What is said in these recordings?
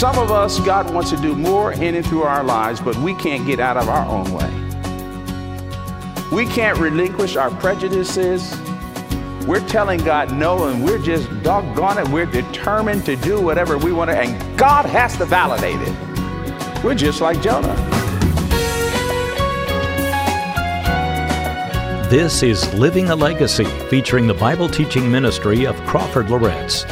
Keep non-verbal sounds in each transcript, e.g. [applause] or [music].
Some of us, God wants to do more in and through our lives, but we can't get out of our own way. We can't relinquish our prejudices. We're telling God no, and we're just doggone it. We're determined to do whatever we want to, and God has to validate it. We're just like Jonah. This is Living a Legacy, featuring the Bible teaching ministry of Crawford Loritts.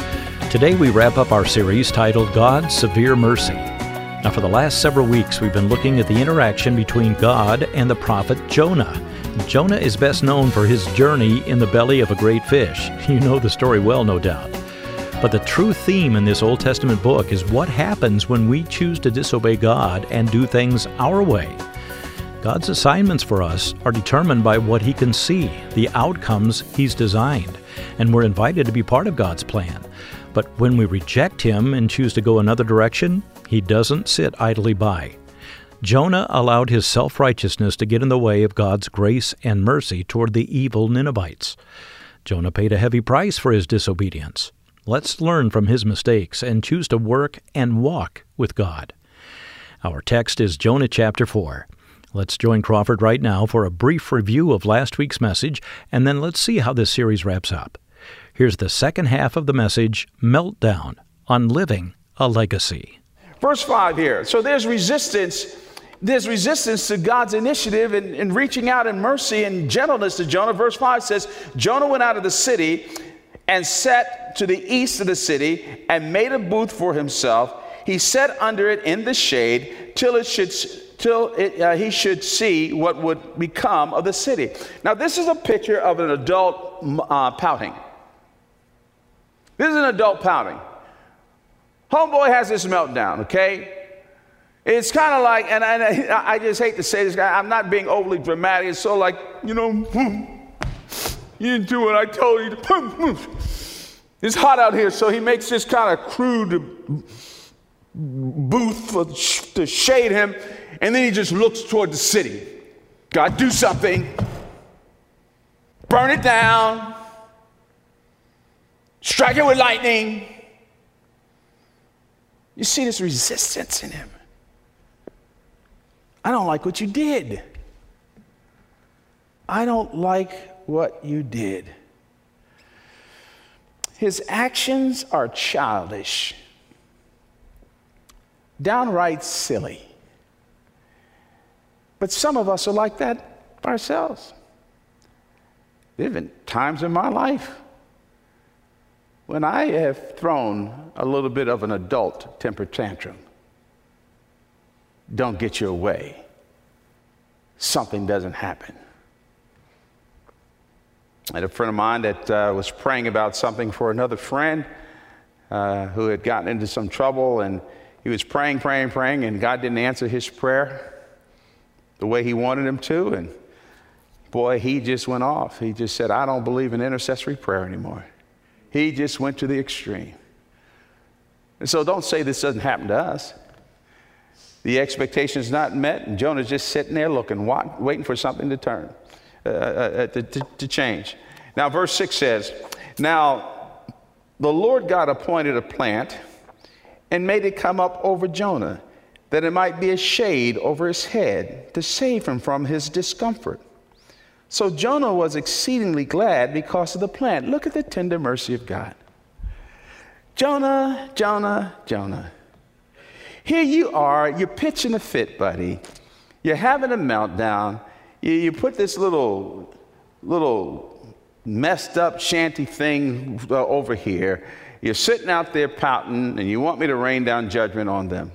Today we wrap up our series titled God's Severe Mercy. Now, for the last several weeks, we've been looking at the interaction between God and the prophet Jonah. Jonah is best known for his journey in the belly of a great fish. [laughs] You know the story well, no doubt. But the true theme in this Old Testament book is what happens when we choose to disobey God and do things our way. God's assignments for us are determined by what He can see, the outcomes He's designed, and we're invited to be part of God's plan. But when we reject Him and choose to go another direction, He doesn't sit idly by. Jonah allowed his self righteousness to get in the way of God's grace and mercy toward the evil Ninevites. Jonah paid a heavy price for his disobedience. Let's learn from his mistakes and choose to work and walk with God. Our text is Jonah chapter 4. Let's join Crawford right now for a brief review of last week's message, and then let's see how this series wraps up. Here's the second half of the message Meltdown on Living a Legacy. Verse 5 here. So there's resistance there's resistance to God's initiative in, in reaching out in mercy and gentleness to Jonah. Verse 5 says, Jonah went out of the city and sat to the east of the city and made a booth for himself. He sat under it in the shade till it should till it, uh, he should see what would become of the city. Now, this is a picture of an adult uh, pouting. This is an adult pouting. Homeboy has this meltdown, okay? It's kind of like, and I, I, just hate to say this, I'm not being overly dramatic. It's so like, you know, [laughs] you didn't do what I told you to. [laughs] It's hot out here, so he makes this kind of crude booth for, to shade him, and then he just looks toward the city. God, do something. Burn it down. Strike it with lightning. You see this resistance in him. I don't like what you did. I don't like what you did. His actions are childish, downright silly. But some of us are like that ourselves. There have been times in my life when I have thrown a little bit of an adult temper tantrum don't get your way, something doesn't happen. I had a friend of mine that uh, was praying about something for another friend uh, who had gotten into some trouble, and he was praying, praying, praying, and God didn't answer his prayer the way he wanted him to. And boy, he just went off. He just said, I don't believe in intercessory prayer anymore. He just went to the extreme. And so don't say this doesn't happen to us. The expectation is not met, and Jonah's just sitting there looking, waiting for something to turn, uh, uh, uh, to, to, to change. Now, verse 6 says, Now the Lord God appointed a plant and made it come up over Jonah, that it might be a shade over his head to save him from his discomfort. So Jonah was exceedingly glad because of the plant. Look at the tender mercy of God. Jonah, Jonah, Jonah. Here you are, you're pitching a fit, buddy. You're having a meltdown. You, you put this little, little messed up shanty thing uh, over here. You're sitting out there pouting, and you want me to rain down judgment on them.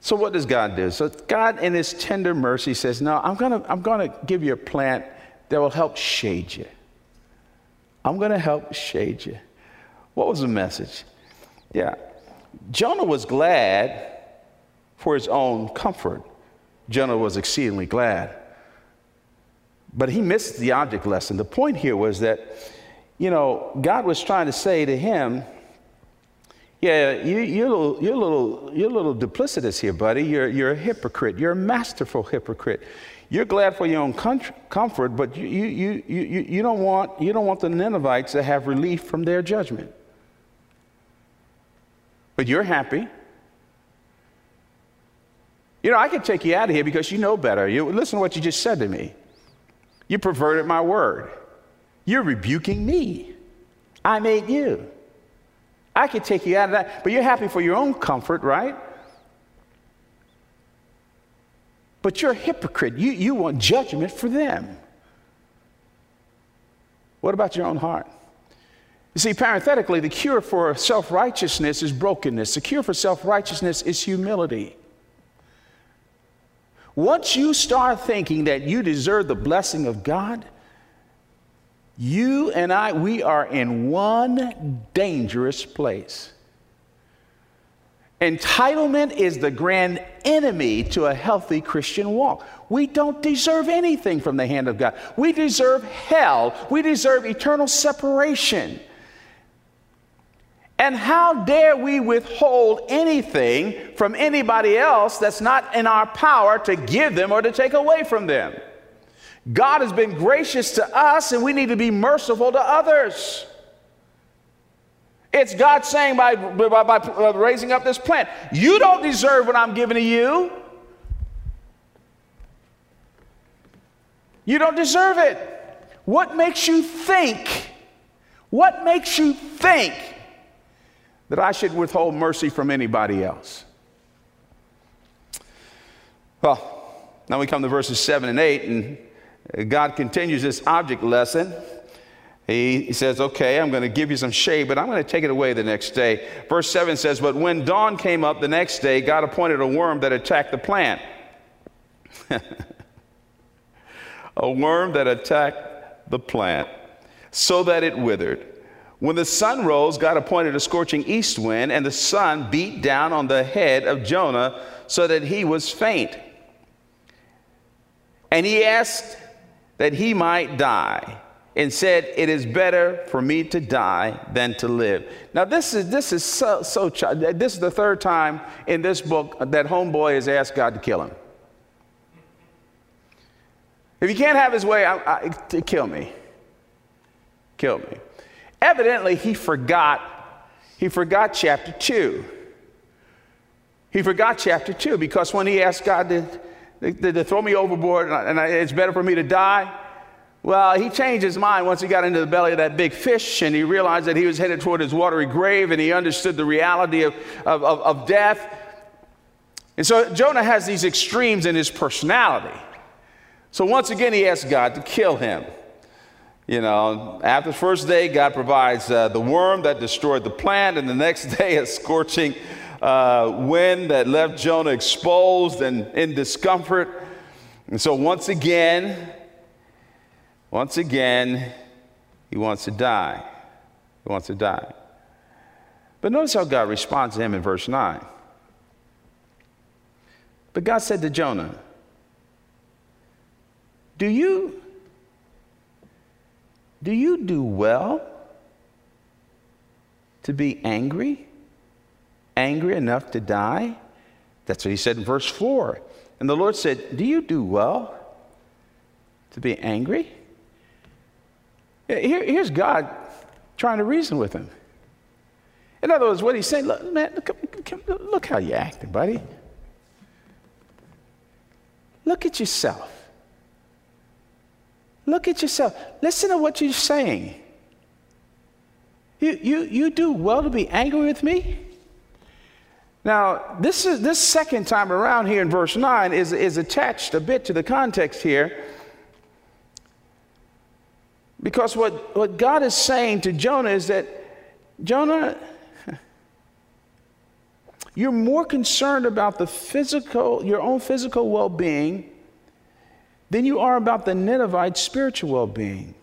So what does God do? So God, in His tender mercy, says, "No, I'm gonna, I'm gonna give you a plant that will help shade you. I'm gonna help shade you." What was the message? Yeah, Jonah was glad for his own comfort. Jonah was exceedingly glad. But he missed the object lesson. The point here was that, you know, God was trying to say to him, yeah, you, you're, a little, you're, a little, you're a little duplicitous here, buddy. You're, you're a hypocrite. You're a masterful hypocrite. You're glad for your own comfort, but you, you, you, you, you, don't want, you don't want the Ninevites to have relief from their judgment. But you're happy You know, I could take you out of here because you know better. You, listen to what you just said to me. You perverted my word. You're rebuking me. I made you. I could take you out of that, but you're happy for your own comfort, right? But you're a hypocrite. You, you want judgment for them. What about your own heart? You see, parenthetically, the cure for self righteousness is brokenness. The cure for self righteousness is humility. Once you start thinking that you deserve the blessing of God, you and I, we are in one dangerous place. Entitlement is the grand enemy to a healthy Christian walk. We don't deserve anything from the hand of God. We deserve hell. We deserve eternal separation. And how dare we withhold anything from anybody else that's not in our power to give them or to take away from them? God has been gracious to us, and we need to be merciful to others. It's God saying by, by, by uh, raising up this plant, you don't deserve what I'm giving to you. You don't deserve it. What makes you think? What makes you think that I should withhold mercy from anybody else? Well, now we come to verses 7 and 8, and God continues this object lesson. He, says, Okay, I'm going to give you some shade, but I'm going to take it away the next day. Verse 7 says, But when dawn came up the next day, God appointed a worm that attacked the plant. [laughs] a worm that attacked the plant so that it withered. When the sun rose, God appointed a scorching east wind, and the sun beat down on the head of Jonah so that he was faint. And he asked that he might die and said, It is better for me to die than to live. Now, this is, this is so, so, this is the third time in this book that Homeboy has asked God to kill him. If he can't have his way, I, I, kill me. Kill me. Evidently, he forgot, he forgot chapter 2. He forgot chapter 2 because when he asked God to, to, to throw me overboard and, I, and it's better for me to die, well, he changed his mind once he got into the belly of that big fish and he realized that he was headed toward his watery grave and he understood the reality of, of, of, of death. And so Jonah has these extremes in his personality. So once again, he asks God to kill him. You know, after the first day, God provides uh, the worm that destroyed the plant, and the next [laughs] day, a scorching uh, wind that left Jonah exposed and in discomfort. And so, once again, once again, he wants to die. He wants to die. But notice how God responds to him in verse 9. But God said to Jonah, Do you do you do well to be angry? Angry enough to die? That's what he said in verse 4. And the Lord said, Do you do well to be angry? Here, here's God trying to reason with him. In other words, what he's saying, look, man, look, look how you're acting, buddy. Look at yourself. Look at yourself. Listen to what you're saying. You, you, you do well to be angry with me? Now, this, is, this second time around here in verse 9 is, is attached a bit to the context here. Because what, what God is saying to Jonah is that, Jonah, [laughs] you're more concerned about the physical, your own physical well being than you are about the Ninevites' spiritual well being.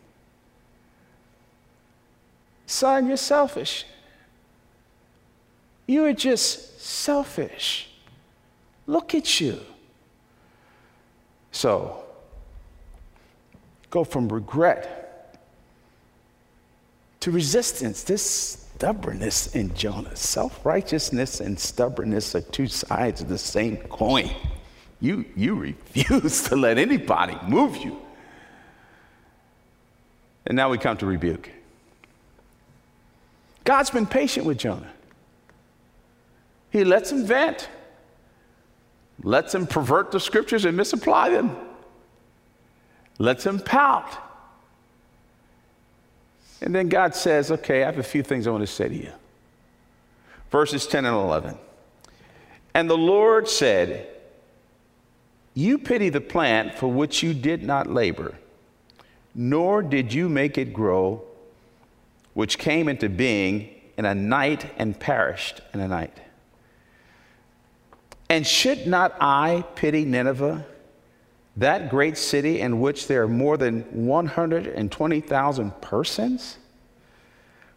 Son, you're selfish. You are just selfish. Look at you. So, go from regret to resistance, this stubbornness in Jonah. Self righteousness and stubbornness are two sides of the same coin. You, you refuse [laughs] to let anybody move you. And now we come to rebuke. God's been patient with Jonah. He lets him vent. lets him pervert the scriptures and misapply them, lets him pout. And then God says, Okay, I have a few things I want to say to you. Verses 10 and 11. And the Lord said, You pity the plant for which you did not labor, nor did you make it grow, which came into being in a night and perished in a night. And should not I pity Nineveh, that great city in which there are more than 120,000 persons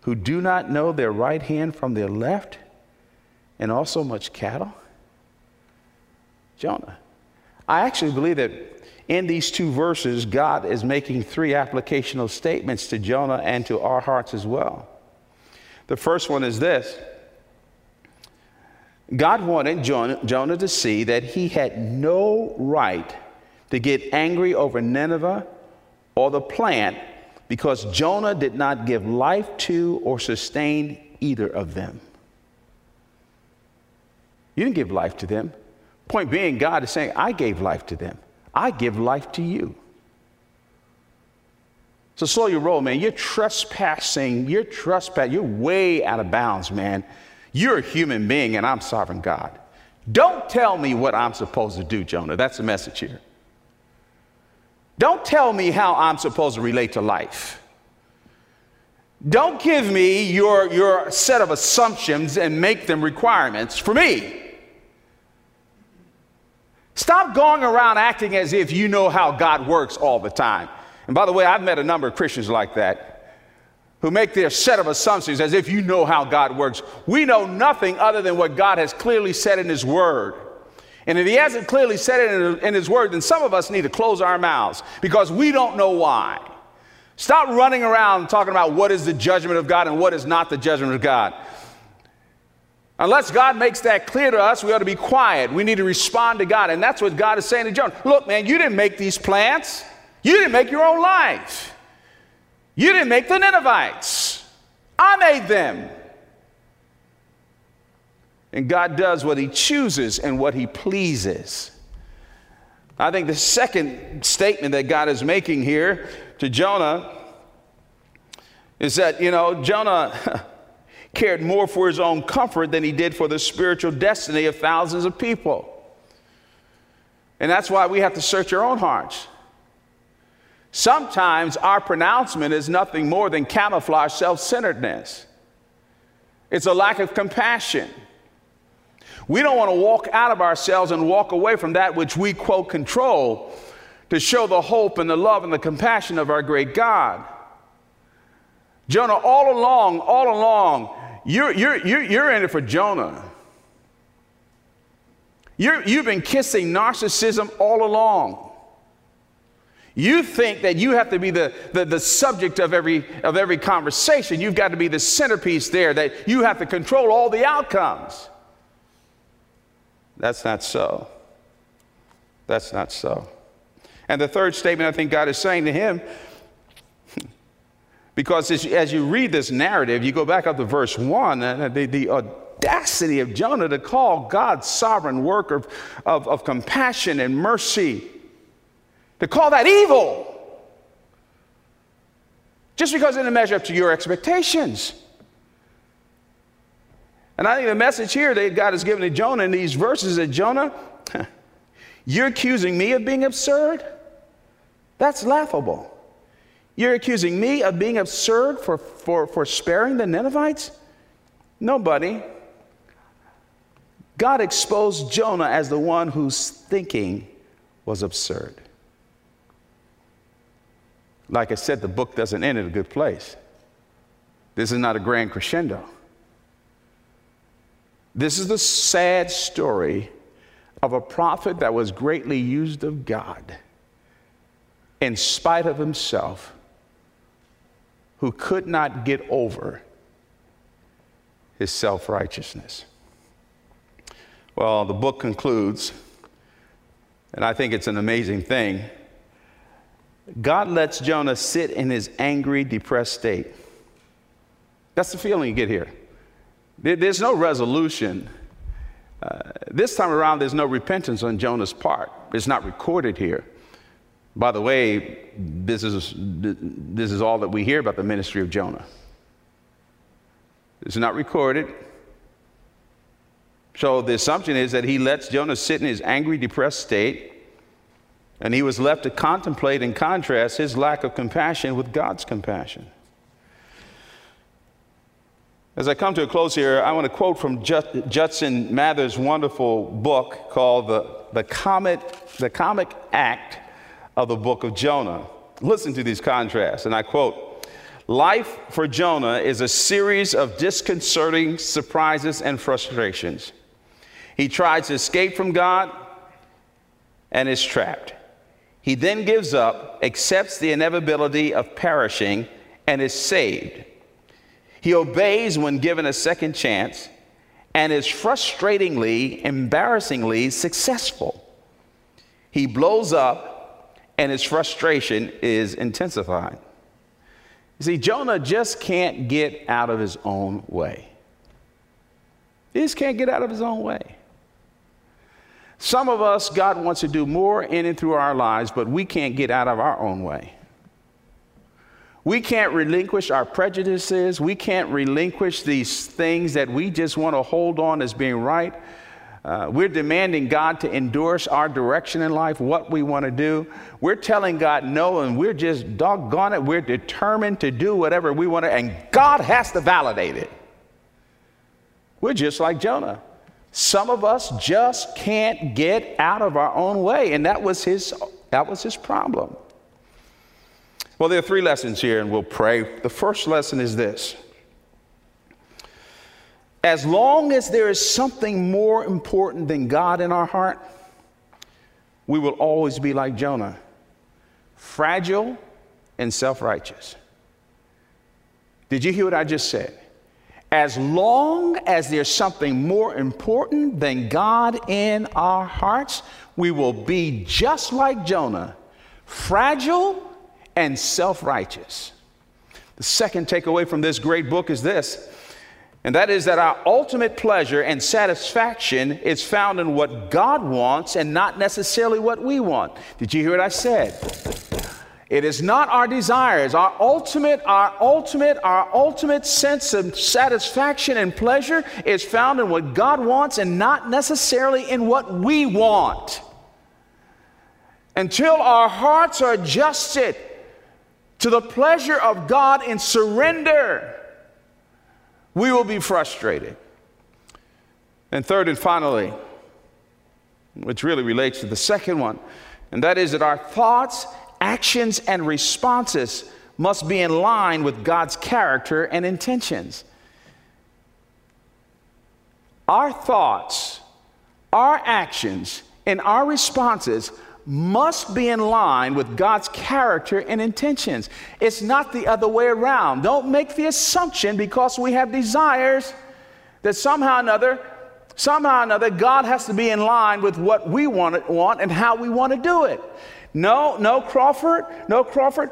who do not know their right hand from their left, and also much cattle? Jonah. I actually believe that in these two verses, God is making three applicational statements to Jonah and to our hearts as well. The first one is this God wanted Jonah, to see that he had no right to get angry over Nineveh or the plant because Jonah did not give life to or sustain either of them. You didn't give life to them. Point being, God is saying, I gave life to them. I give life to you. So slow your roll, man. You're trespassing. You're trespassing. You're way out of bounds, man. You're a human being and I'm sovereign God. Don't tell me what I'm supposed to do, Jonah. That's the message here. Don't tell me how I'm supposed to relate to life. Don't give me your, your set of assumptions and make them requirements for me. Stop going around acting as if you know how God works all the time. And by the way, I've met a number of Christians like that who make their set of assumptions as if you know how God works. We know nothing other than what God has clearly said in His Word. And if He hasn't clearly said it in His Word, then some of us need to close our mouths because we don't know why. Stop running around talking about what is the judgment of God and what is not the judgment of God. Unless God makes that clear to us, we ought to be quiet. We need to respond to God. And that's what God is saying to Jonah. Look, man, you didn't make these plants. You didn't make your own life. You didn't make the Ninevites. I made them. And God does what He chooses and what He pleases. I think the second statement that God is making here to Jonah is that, you know, Jonah [laughs] cared more for his own comfort than he did for the spiritual destiny of thousands of people. And that's why we have to search our own hearts. Sometimes our pronouncement is nothing more than camouflage self centeredness, it's a lack of compassion. We don't want to walk out of ourselves and walk away from that which we, quote, control to show the hope and the love and the compassion of our great God. Jonah, all along, all along, you're, you're, you're, you're in it for Jonah. You're, you've been kissing narcissism all along. You think that you have to be the, the, the, subject of every, of every conversation. You've got to be the centerpiece there, that you have to control all the outcomes. That's not so. That's not so. And the third statement I think God is saying to him, [laughs] because as, you read this narrative, you go back up to verse 1, and the, the audacity of Jonah to call God's sovereign work of, of, of compassion and mercy to call that evil just because it didn't measure up to your expectations. And I think the message here that God has given to Jonah in these verses that Jonah, [laughs] you're accusing me of being absurd? That's laughable. You're accusing me of being absurd for, for, for sparing the Ninevites? Nobody. God exposed Jonah as the one whose thinking was absurd. Like I said, the book doesn't end in a good place. This is not a grand crescendo. This is the sad story of a prophet that was greatly used of God in spite of himself, who could not get over his self righteousness. Well, the book concludes, and I think it's an amazing thing. God lets Jonah sit in his angry, depressed state. That's the feeling you get here. There's no resolution. Uh, this time around, there's no repentance on Jonah's part. It's not recorded here. By the way, this is, this is all that we hear about the ministry of Jonah. It's not recorded. So the assumption is that he lets Jonah sit in his angry, depressed state, and he was left to contemplate and contrast his lack of compassion with God's compassion. As I come to a close here, I want to quote from Judson Mather's wonderful book called the, the, the Comic Art of the Book of Jonah. Listen to these contrasts, and I quote Life for Jonah is a series of disconcerting surprises and frustrations. He tries to escape from God and is trapped. He then gives up, accepts the inevitability of perishing, and is saved. He obeys when given a second chance and is frustratingly, embarrassingly successful. He blows up and his frustration is intensified. You see, Jonah just can't get out of his own way. He just can't get out of his own way. Some of us, God wants to do more in and through our lives, but we can't get out of our own way. We can't relinquish our prejudices. We can't relinquish these things that we just want to hold on as being right. Uh, we're demanding God to endorse our direction in life, what we want to do. We're telling God no, and we're just doggone it. We're determined to do whatever we want to, and God has to validate it. We're just like Jonah. Some of us just can't get out of our own way, and that was his, that was his problem. Well, there are three lessons here, and we'll pray. The first lesson is this As long as there is something more important than God in our heart, we will always be like Jonah, fragile and self righteous. Did you hear what I just said? As long as there's something more important than God in our hearts, we will be just like Jonah, fragile and self righteous. The second takeaway from this great book is this, and that is that our ultimate pleasure and satisfaction is found in what God wants and not necessarily what we want. Did you hear what I said? It is not our desires. Our ultimate, our ultimate, our ultimate sense of satisfaction and pleasure is found in what God wants and not necessarily in what we want. Until our hearts are adjusted to the pleasure of God in surrender, we will be frustrated. And third and finally, which really relates to the second one, and that is that our thoughts, actions, and responses must be in line with God's character and intentions. Our thoughts, our actions, and our responses must be in line with God's character and intentions. It's not the other way around. Don't make the assumption because we have desires that somehow or another, somehow or another, God has to be in line with what we want, want and how we want to do it. No, no, Crawford, no, Crawford.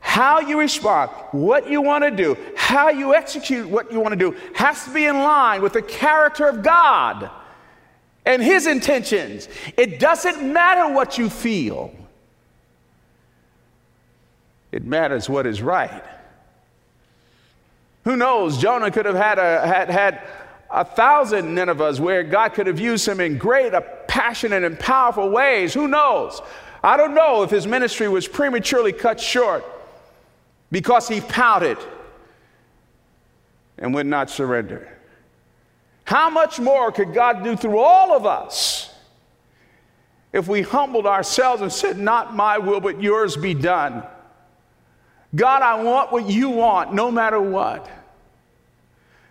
How you respond, what you want to do, how you execute what you want to do has to be in line with the character of God and His intentions. It doesn't matter what you feel, it matters what is right. Who knows? Jonah could have had a, had, had a thousand Ninevehs where God could have used him in great, passionate, and powerful ways. Who knows? I don't know if his ministry was prematurely cut short because he pouted and would not surrender. How much more could God do through all of us if we humbled ourselves and said, Not my will, but yours be done? God, I want what you want, no matter what.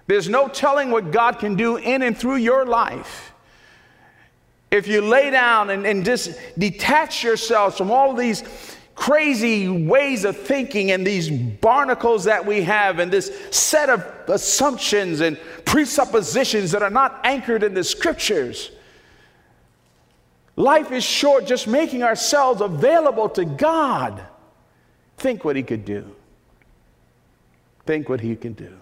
There's no telling what God can do in and through your life. If you lay down and, and just detach yourselves from all these crazy ways of thinking and these barnacles that we have and this set of assumptions and presuppositions that are not anchored in the scriptures. Life is short just making ourselves available to God. Think what He could do. Think what He can do.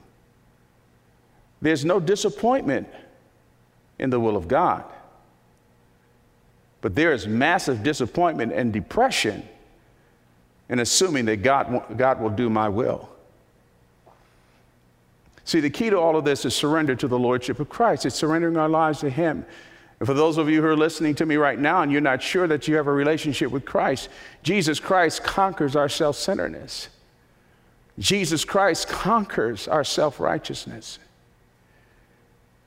There's no disappointment in the will of God. But there is massive disappointment and depression in assuming that God, God will do my will. See, the key to all of this is surrender to the Lordship of Christ. It's surrendering our lives to Him. And for those of you who are listening to me right now and you're not sure that you have a relationship with Christ, Jesus Christ conquers our self centeredness. Jesus Christ conquers our self righteousness.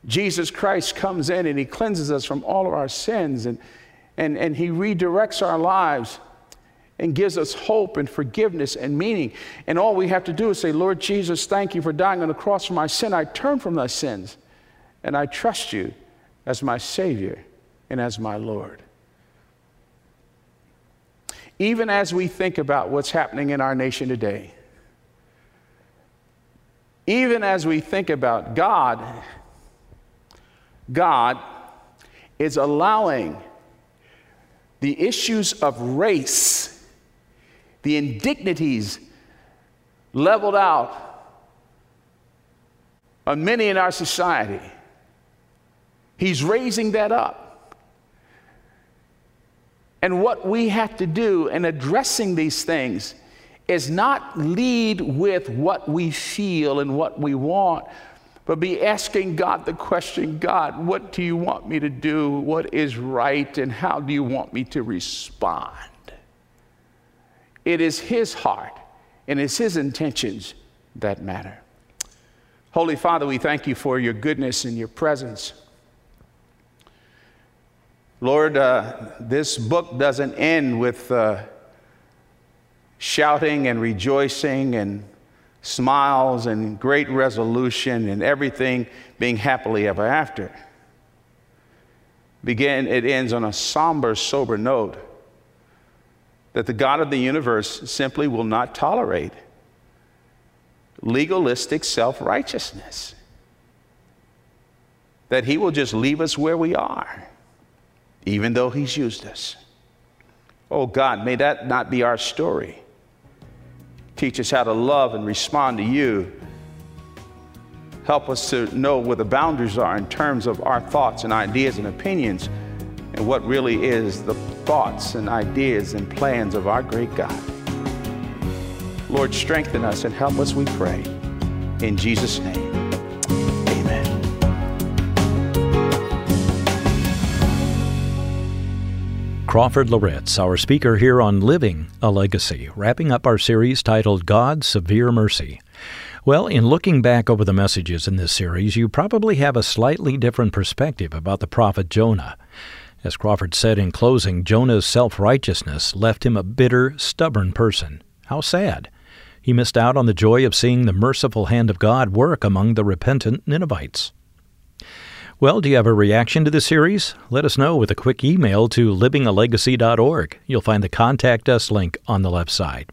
Jesus Christ comes in and He cleanses us from all of our sins and, and, and He redirects our lives and gives us hope and forgiveness and meaning. And all we have to do is say, Lord Jesus, thank you for dying on the cross for my sin. I turn from my sins and I trust you as my Savior and as my Lord. Even as we think about what's happening in our nation today, even as we think about God, God is allowing the issues of race the indignities leveled out on many in our society. He's raising that up. And what we have to do in addressing these things is not lead with what we feel and what we want, but be asking God the question God, what do you want me to do? What is right? And how do you want me to respond? It is His heart and it's His intentions that matter. Holy Father, we thank you for your goodness and your presence. Lord, uh, this book doesn't end with uh, shouting and rejoicing and smiles and great resolution and everything being happily ever after. Begin, it ends on a somber, sober note that the God of the universe simply will not tolerate legalistic self righteousness. That He will just leave us where we are, even though He's used us. Oh God, may that not be our story. Teach us how to love and respond to you. Help us to know where the boundaries are in terms of our thoughts and ideas and opinions and what really is the thoughts and ideas and plans of our great God. Lord, strengthen us and help us, we pray. In Jesus' name, amen. Crawford Loritts, our speaker here on Living a Legacy, wrapping up our series titled God's Severe Mercy. Well, in looking back over the messages in this series, you probably have a slightly different perspective about the prophet Jonah. As Crawford said in closing, Jonah's self righteousness left him a bitter, stubborn person. How sad. He missed out on the joy of seeing the merciful hand of God work among the repentant Ninevites. Well, do you have a reaction to the series? Let us know with a quick email to livingalegacy.org. You'll find the Contact Us link on the left side.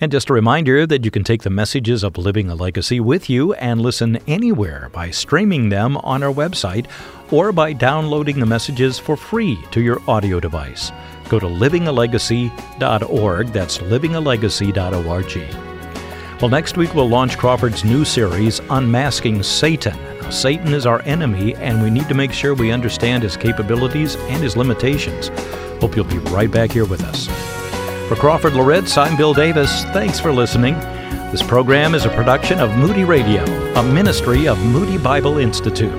And just a reminder that you can take the messages of Living a Legacy with you and listen anywhere by streaming them on our website or by downloading the messages for free to your audio device. Go to livingalegacy.org. That's livingalegacy.org. Well, next week we'll launch Crawford's new series, Unmasking Satan. Now, Satan is our enemy, and we need to make sure we understand his capabilities and his limitations. Hope you'll be right back here with us. For Crawford Loritts, I'm Bill Davis. Thanks for listening. This program is a production of Moody Radio, a ministry of Moody Bible Institute.